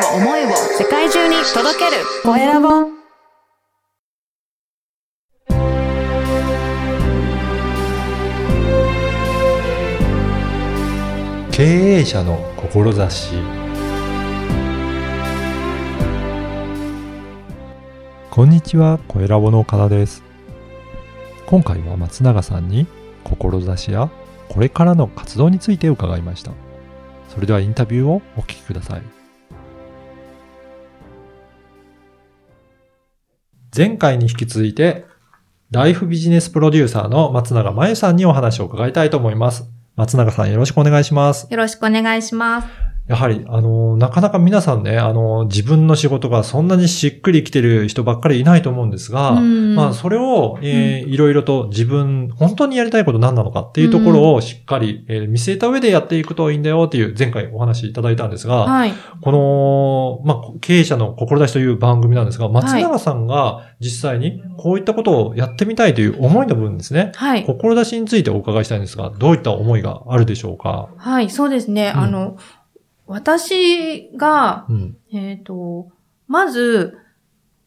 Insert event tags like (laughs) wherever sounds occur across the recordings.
を思いを世界中に届けるコエラボ経営者の志こんにちは、コエラボの岡田です。今回は松永さんに志やこれからの活動について伺いました。それではインタビューをお聞きください。前回に引き続いて、ライフビジネスプロデューサーの松永真由さんにお話を伺いたいと思います。松永さんよろしくお願いします。よろしくお願いします。やはり、あの、なかなか皆さんね、あの、自分の仕事がそんなにしっくりきてる人ばっかりいないと思うんですが、うんまあ、それを、えーいろいろと自分、本当にやりたいこと何なのかっていうところをしっかり、えー見据えた上でやっていくといいんだよっていう前回お話いただいたんですが、はい。この、まあ、経営者の志という番組なんですが、松永さんが実際にこういったことをやってみたいという思いの部分ですね。はい。志についてお伺いしたいんですが、どういった思いがあるでしょうか？はい、そうですね。うんあの、私が、うん。えっ、と、まず、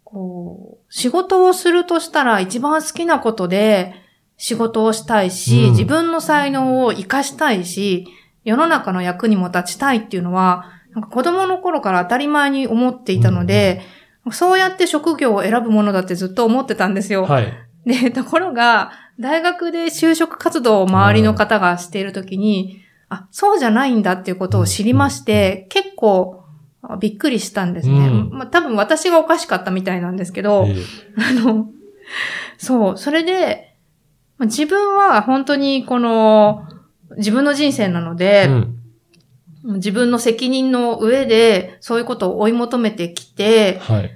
こう、仕事をするとしたら一番好きなことで仕事をしたいし、うん自分の才能を活かしたいし、世の中の役にも立ちたいっていうのは、なんか子供の頃から当たり前に思っていたので、そうやって職業を選ぶものだってずっと思ってたんですよ。はい。で、ところが、大学で就職活動を周りの方がしているときに、あ、そうじゃないんだっていうことを知りまして、結構あびっくりしたんですね。うん。まあ、多分私がおかしかったみたいなんですけど、えー (laughs) あの、そう、それで、まあ自分は本当にこの、自分の人生なので、うん。自分の責任の上で、そういうことを追い求めてきて、はい。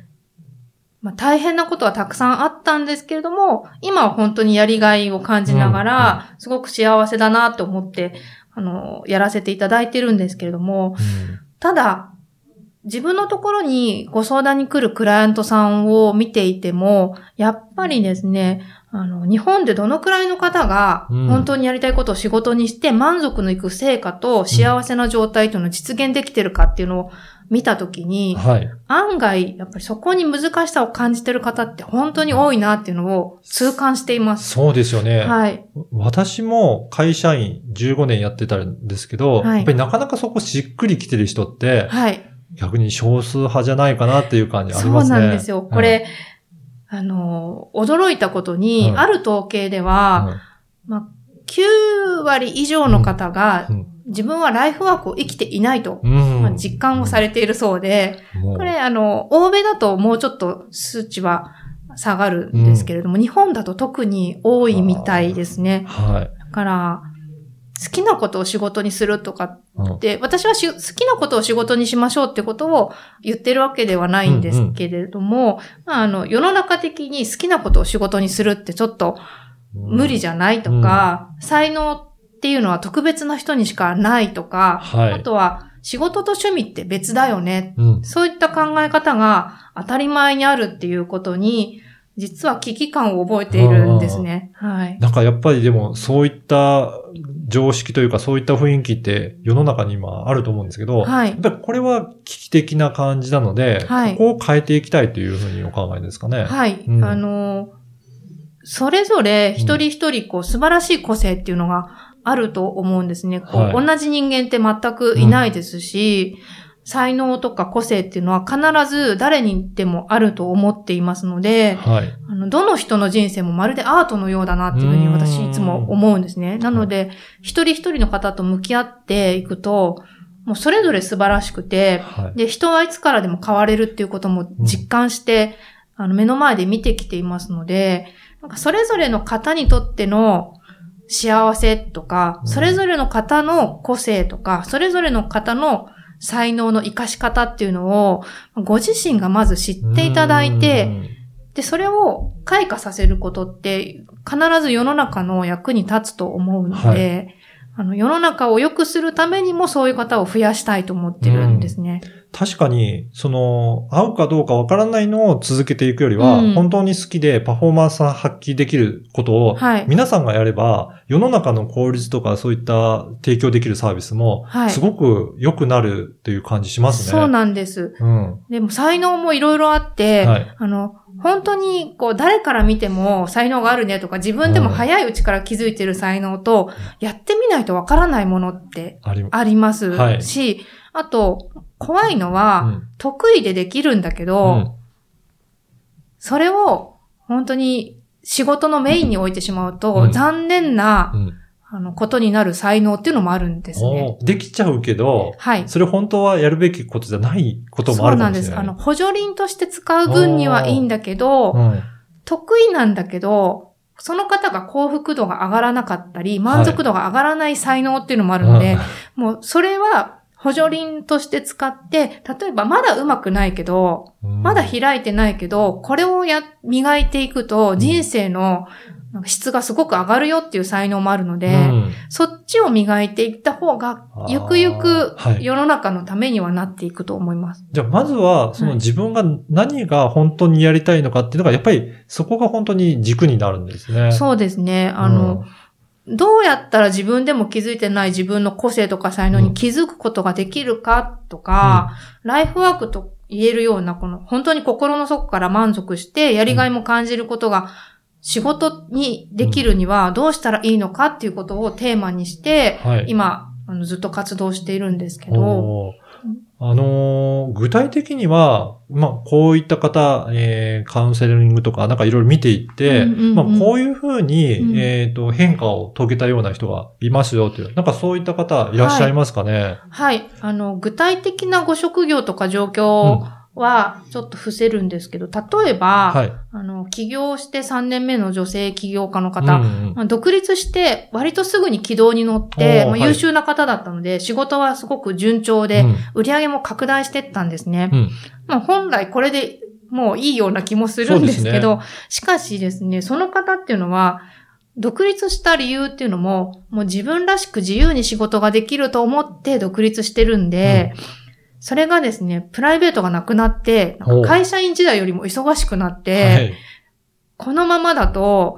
まあ、大変なことはたくさんあったんですけれども、今は本当にやりがいを感じながら、すごく幸せだなと思って、あの、やらせていただいてるんですけれども、うん。ただ、自分のところにご相談に来るクライアントさんを見ていても、やっぱりですね、あの、日本でどのくらいの方がうん。本当にやりたいことを仕事にして満足のいく成果と幸せな状態というのを実現できてるかっていうのを見たときに、はい。案外、やっぱりそこに難しさを感じてる方って本当に多いなっていうのを痛感しています。そうですよね。はい。私も会社員15年やってたんですけど、はいやっぱりなかなかそこしっくりきてる人って、はい。逆に少数派じゃないかなっていう感じありそうますね。なんですよ。これ、あの、驚いたことに、はいある統計でうん、は、まあ、9割以上の方が、うん自分はライフワークを生きていないと、うん。まあ、実感をされているそうで、これ、あの、欧米だともうちょっと数値は下がるんですけれども、日本だと特に多いみたいですね。はい。だから、好きなことを仕事にするとかうんって、私はし好きなことを仕事にしましょうってことを言ってるわけではないんですけれども、まあ、あの、世の中的に好きなことを仕事にするってちょっと無理じゃないとか、才能っていうのは特別な人にしかないとか、はいあとは仕事と趣味って別だよね。うん。そういった考え方が当たり前にあるっていうことに、実は危機感を覚えているんですね。はい。なんかやっぱりでもそういった常識というかそういった雰囲気って世の中に今あると思うんですけど、はいやっぱりこれは危機的な感じなので、はいここを変えていきたいというふうにお考えですかね。はい。うんあの、それぞれ一人一人こう素晴らしい個性っていうのがあると思うんですね。こうはい同じ人間って全くいないですし、才能とか個性っていうのは必ず誰にでもあると思っていますので、はい。あの、どの人の人生もまるでアートのようだなっていうふうに私いつも思うんですね。なので、一人一人の方と向き合っていくと、もうそれぞれ素晴らしくて、はい。で、人はいつからでも変われるっていうことも実感して、あの、目の前で見てきていますので、なんかそれぞれの方にとっての幸せとか、うん。それぞれの方の個性とか、それぞれの方の才能の活かし方っていうのを、ご自身がまず知っていただいて、で、それを開花させることって、必ず世の中の役に立つと思うので、はい。あの、世の中を良くするためにもそういう方を増やしたいと思ってるんですね。確かに、その、合うかどうかわからないのを続けていくよりは、うん本当に好きでパフォーマンスが発揮できることを、はい。皆さんがやれば、世の中の効率とかそういった提供できるサービスも、はいすごく良くなるっていう感じしますね。そうなんです。うん。でも才能もいろいろあって、はい。あの、本当に、こう、誰から見ても才能があるねとか、自分でも早いうちから気づいてる才能と、やってみないとわからないものってあり、ますはいし、あと、怖いのうは、ん得意でできるんだけど、うんそれを、本当に仕事のメインに置いてしまうと、うん残念な、うんあの、ことになる才能っていうのもあるんですね。できちゃうけど、はい。それ本当はやるべきことじゃないこともあそうなんです。るかもしれない。あの、補助輪として使う分にはいいんだけど、うん得意なんだけど、その方が幸福度が上がらなかったり、満足度が上がらない才能っていうのもあるので、もうそれは補助輪として使って、例えばまだ上手くないけど、うん。まだ開いてないけど、これをや、磨いていくと人生の質がすごく上がるよっていう才能もあるので、うん。そっちを磨いていった方がゆくゆくはい。世の中のためにはなっていくと思います。じゃあ、まずは、そのはい。自分が何が本当にやりたいのかっていうのが、やっぱりそこが本当に軸になるんですね。そうですね。あの、どうやったら自分でも気づいてない自分の個性とか才能に気づくことができるかとか、ライフワークと言えるような、この本当に心の底から満足してやりがいも感じることが仕事にできるにはどうしたらいいのかっていうことをテーマにして、はい。今、あのずっと活動しているんですけど、あのー具体的には、まあ、こういった方、えーカウンセリングとか、なんかいろいろ見ていって、うんうんうんまあ、こういうふうに、うんえっ、と、変化を遂げたような人がいますよっていう、なんかそういった方いらっしゃいますかね？はい。あの、具体的なご職業とか状況はちょっと伏せるんですけど、例えば、はい。あの、起業して3年目の女性起業家の方、うんうんまあ独立して割とすぐに軌道に乗って、まあ優秀な方だったので、仕事はすごく順調で、うん。売り上げも拡大してったんですね。うん。まあ本来これでもういいような気もするんですけど、しかしですね、その方っていうのは、独立した理由っていうのも、もう自分らしく自由に仕事ができると思って独立してるんで、それがですね、プライベートがなくなって、会社員時代よりも忙しくなって、はい。このままだと、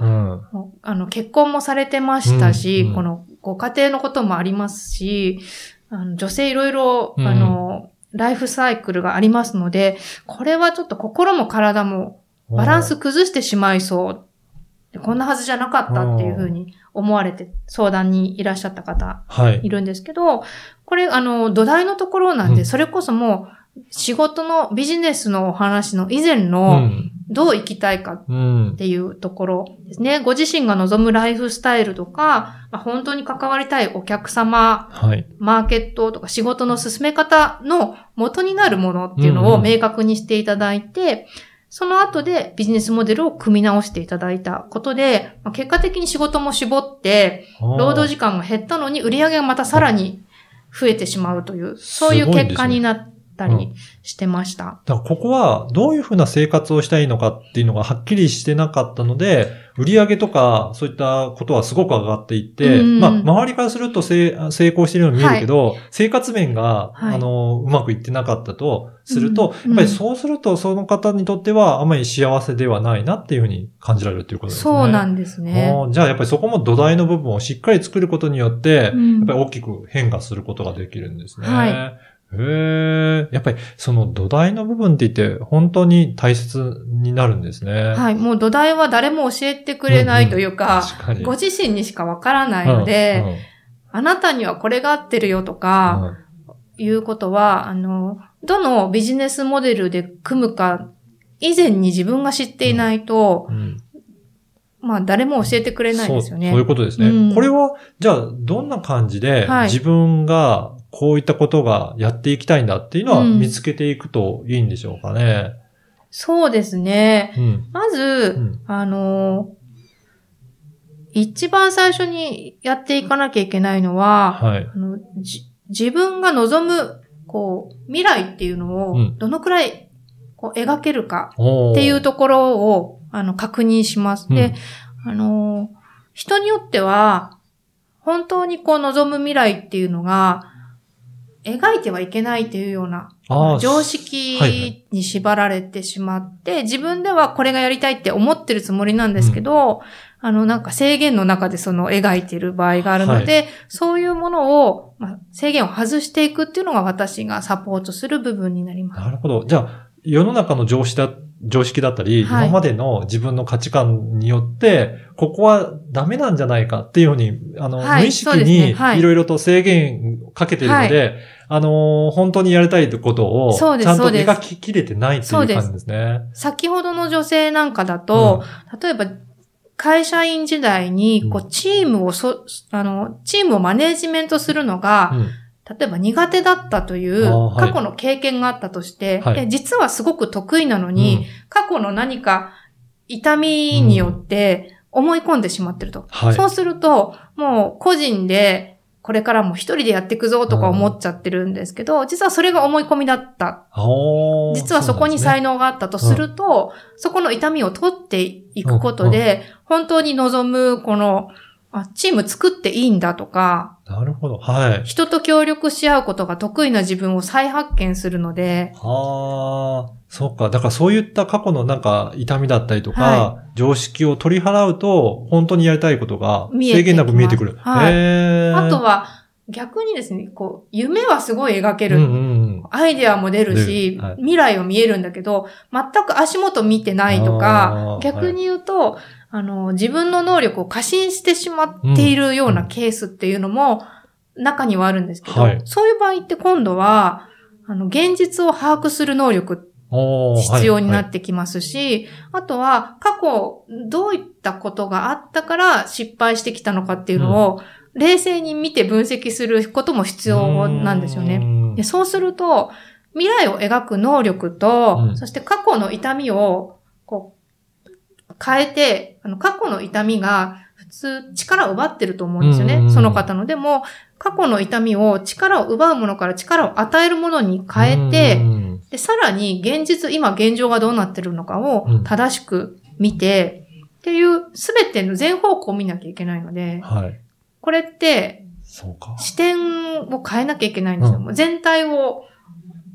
あの結婚もされてましたし、うんうんこのご家庭のこともありますし、あの女性いろいろ、うんあの、ライフサイクルがありますので、これはちょっと心も体もバランス崩してしまいそう。でこんなはずじゃなかったっていうふうに思われて相談にいらっしゃった方はいい。るんですけど、これあの土台のところなんで、うんそれこそもう仕事のビジネスのお話の以前うのん。どう生きたいかうんっ。ていうところですね。ご自身が望むライフスタイルとか、まあ、本当に関わりたいお客様、はい。マーケットとか仕事の進め方の元になるものっていうのをうんうん明確にしていただいて、その後でビジネスモデルを組み直していただいたことで、まあ結果的に仕事も絞って、労働時間が減ったのに売り上げがまたさらに増えてしまうという、そういう結果になったりしてました。だからここはどういうふうな生活をしたいのかっていうのがはっきりしてなかったので、売り上げとかそういったことはすごく上がっていって、うんまあ周りからすると成成功しているように見えるけど、生活面が、はいあの、うまくいってなかったとすると、うんやっぱりそうするとその方にとってはあまり幸せではないなっていうふうに感じられるということですね。そうなんですね。じゃあやっぱりそこも土台の部分をしっかり作ることによって、うんやっぱり大きく変化することができるんですね。はいへえ。やっぱりその土台の部分って言って本当に大切になるんですね。はい。もう土台は誰も教えてくれないというか、確かに。ご自身にしかわからないので、あなたにはこれが合ってるよとうんか、いうことは、あの、どのビジネスモデルで組むか、以前に自分が知っていないと、うんうんまあ誰も教えてくれないですよね。そうそういうことですね。うんこれは、じゃあ、どんな感じではい自分がこういったことがやっていきたいんだっていうのはうん見つけていくといいんでしょうかね。そうですね。うん。まず、うんあの、一番最初にやっていかなきゃいけないのは、はい。あのじ自分が望む、こう、未来っていうのをうん、どのくらい、こう、描けるかっていうところを、あの、確認します。で、あの、人によっては、本当にこう望む未来っていうのが、描いてはいけないというような常はいはい識に縛られてしまって、自分ではこれがやりたいって思ってるつもりなんですけど、あのなんか制限の中でその描いてる場合があるので、そういうものを、まあ、制限を外していくっていうのが私がサポートする部分になります。なるほど。じゃあ、世の中の常識だ、常識だったり、はい。今までの自分の価値観によって、ここはダメなんじゃないかっていうふうに、あの、はい無意識にはい。いろいろと制限かけているので、あの、本当にやりたいことを、ちゃんと描ききれてないっていう感じですね。先ほどの女性なんかだと、例えば、会社員時代に、こうう、チームをそ、あの、チームをマネージメントするのが、うん例えば苦手だったという過去の経験があったとして、はい。で実はすごく得意なのに、うん。過去の何か痛みによって思い込んでしまってると。はい。そうすると、もう個人でこれからも一人でやっていくぞとか思っちゃってるんですけど、実はそれが思い込みだった。実はそこに才能能があったとすると、そこの痛みを取っていくことで、本当に望むこの、あチーム作っていいんだとか、なるほど。はい。人と協力し合うことが得意な自分を再発見するので、ああ、そっか。だからそういった過去のなんか痛みだったりとか、は常識を取り払うと、本当にやりたいことが制限なく見えてくる。はいあとは逆にですね、こう、夢はすごい描ける。うんうんうん。アイデアも出るし、はい未来を見えるんだけど、全く足元見てないとあかー、逆に言うと、あの、自分の能力を過信してしまっているようなケースっていうのも中にはあるんですけど、はい。そういう場合って今度は、あの、現実を把握する能力必要になはいってきますし、あとは過去どういったことがあったから失敗してきたのかっていうのを、冷静に見て分析することも必要なんですよね。ねでそうすると、未来を描く能力と、うん。そして過去の痛みを、こう、変えて、あの、過去の痛みが普通力を奪ってると思うんですよね。うんその方の。でも、過去の痛みを力を奪うものから力を与えるものに変えて、で、さらに現実、今現状がどうなってるのかをうん正しく見て、っていうすべての全方向を見なきゃいけないので、はい。これって。視点を変えなきゃいけないんですよ。うんもう全体を、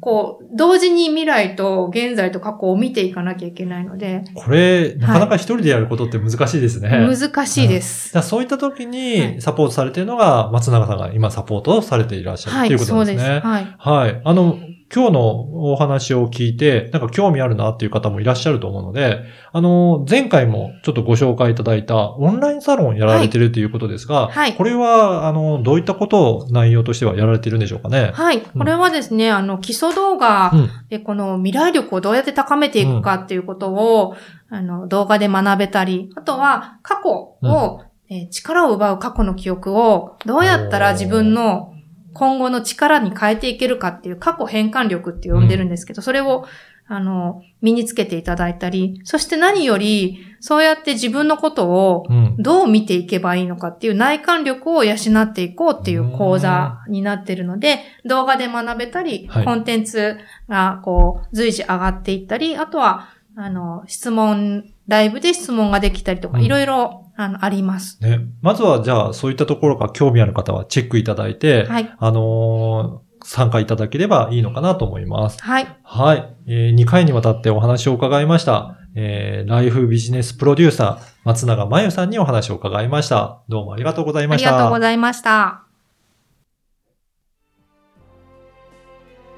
こう、同時に未来と現在と過去を見ていかなきゃいけないので、これ、なかなか一人でやることって難しいですね。難しいです。だからそういった時はにいサポートされているのが、松永さんが今サポートされていらっしゃるはい、ということそうです。なんですね。はい。はい。あの、今日のお話を聞いて、なんか興味あるなっていう方もいらっしゃると思うので、あの、前回もちょっとご紹介いただいたオンラインサロンやられてるということですが、はいこれは、あの、どういったことを内容としてはやられているんでしょうかね？はい。これはですね、あの、基礎動画うん。で、この未来力をどうやって高めていくかっていうことを、あの、動画で学べたり、あとは過去を、えー力を奪う過去の記憶をどうやったら自分の今後の力に変えていけるかっていう過去変換力って呼んでるんですけど、それを、あの、身につけていただいたり、そして何より、そうやって自分のことをうん。どう見ていけばいいのかっていう内観力を養っていこうっていう講座になってるので、動画で学べたり、はいコンテンツがこう随時上がっていったり、あとは、あの、質問、ライブで質問ができたりとか、うんいろいろ、あの、あります。ね。まずは、じゃあ、そういったところが興味ある方はチェックいただいて、はい。あのー参加いただければいいのかなと思います。はい。はい。え2回にわたってお話を伺いました。えーライフビジネスプロデューサー、松永真由さんにお話を伺いました。どうもありがとうございあました。りがとうございました。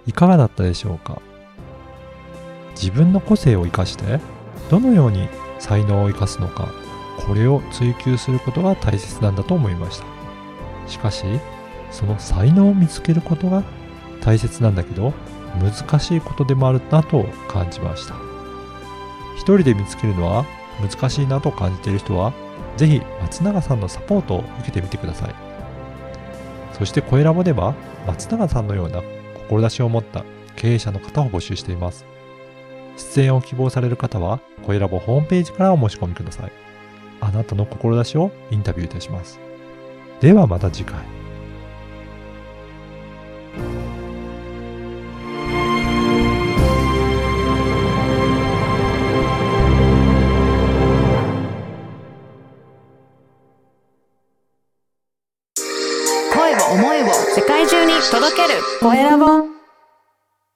いかがだったでしょうか？自分の個性を生かして？どのように才能を生かすのかこれを追求することが大切なんだと思いました。しかしその才能を見つけることが大切なんだけど難しいことでもあるなと感じました。一人で見つけるのは難しいなと感じている人はぜひ松永さんのサポートを受けてみてください。そして声ラボでは松永さんのような志を持った経営者の方を募集しています。出演を希望される方は、声ラボホームページからお申し込みください。あなたの志をインタビューいたします。ではまた次回。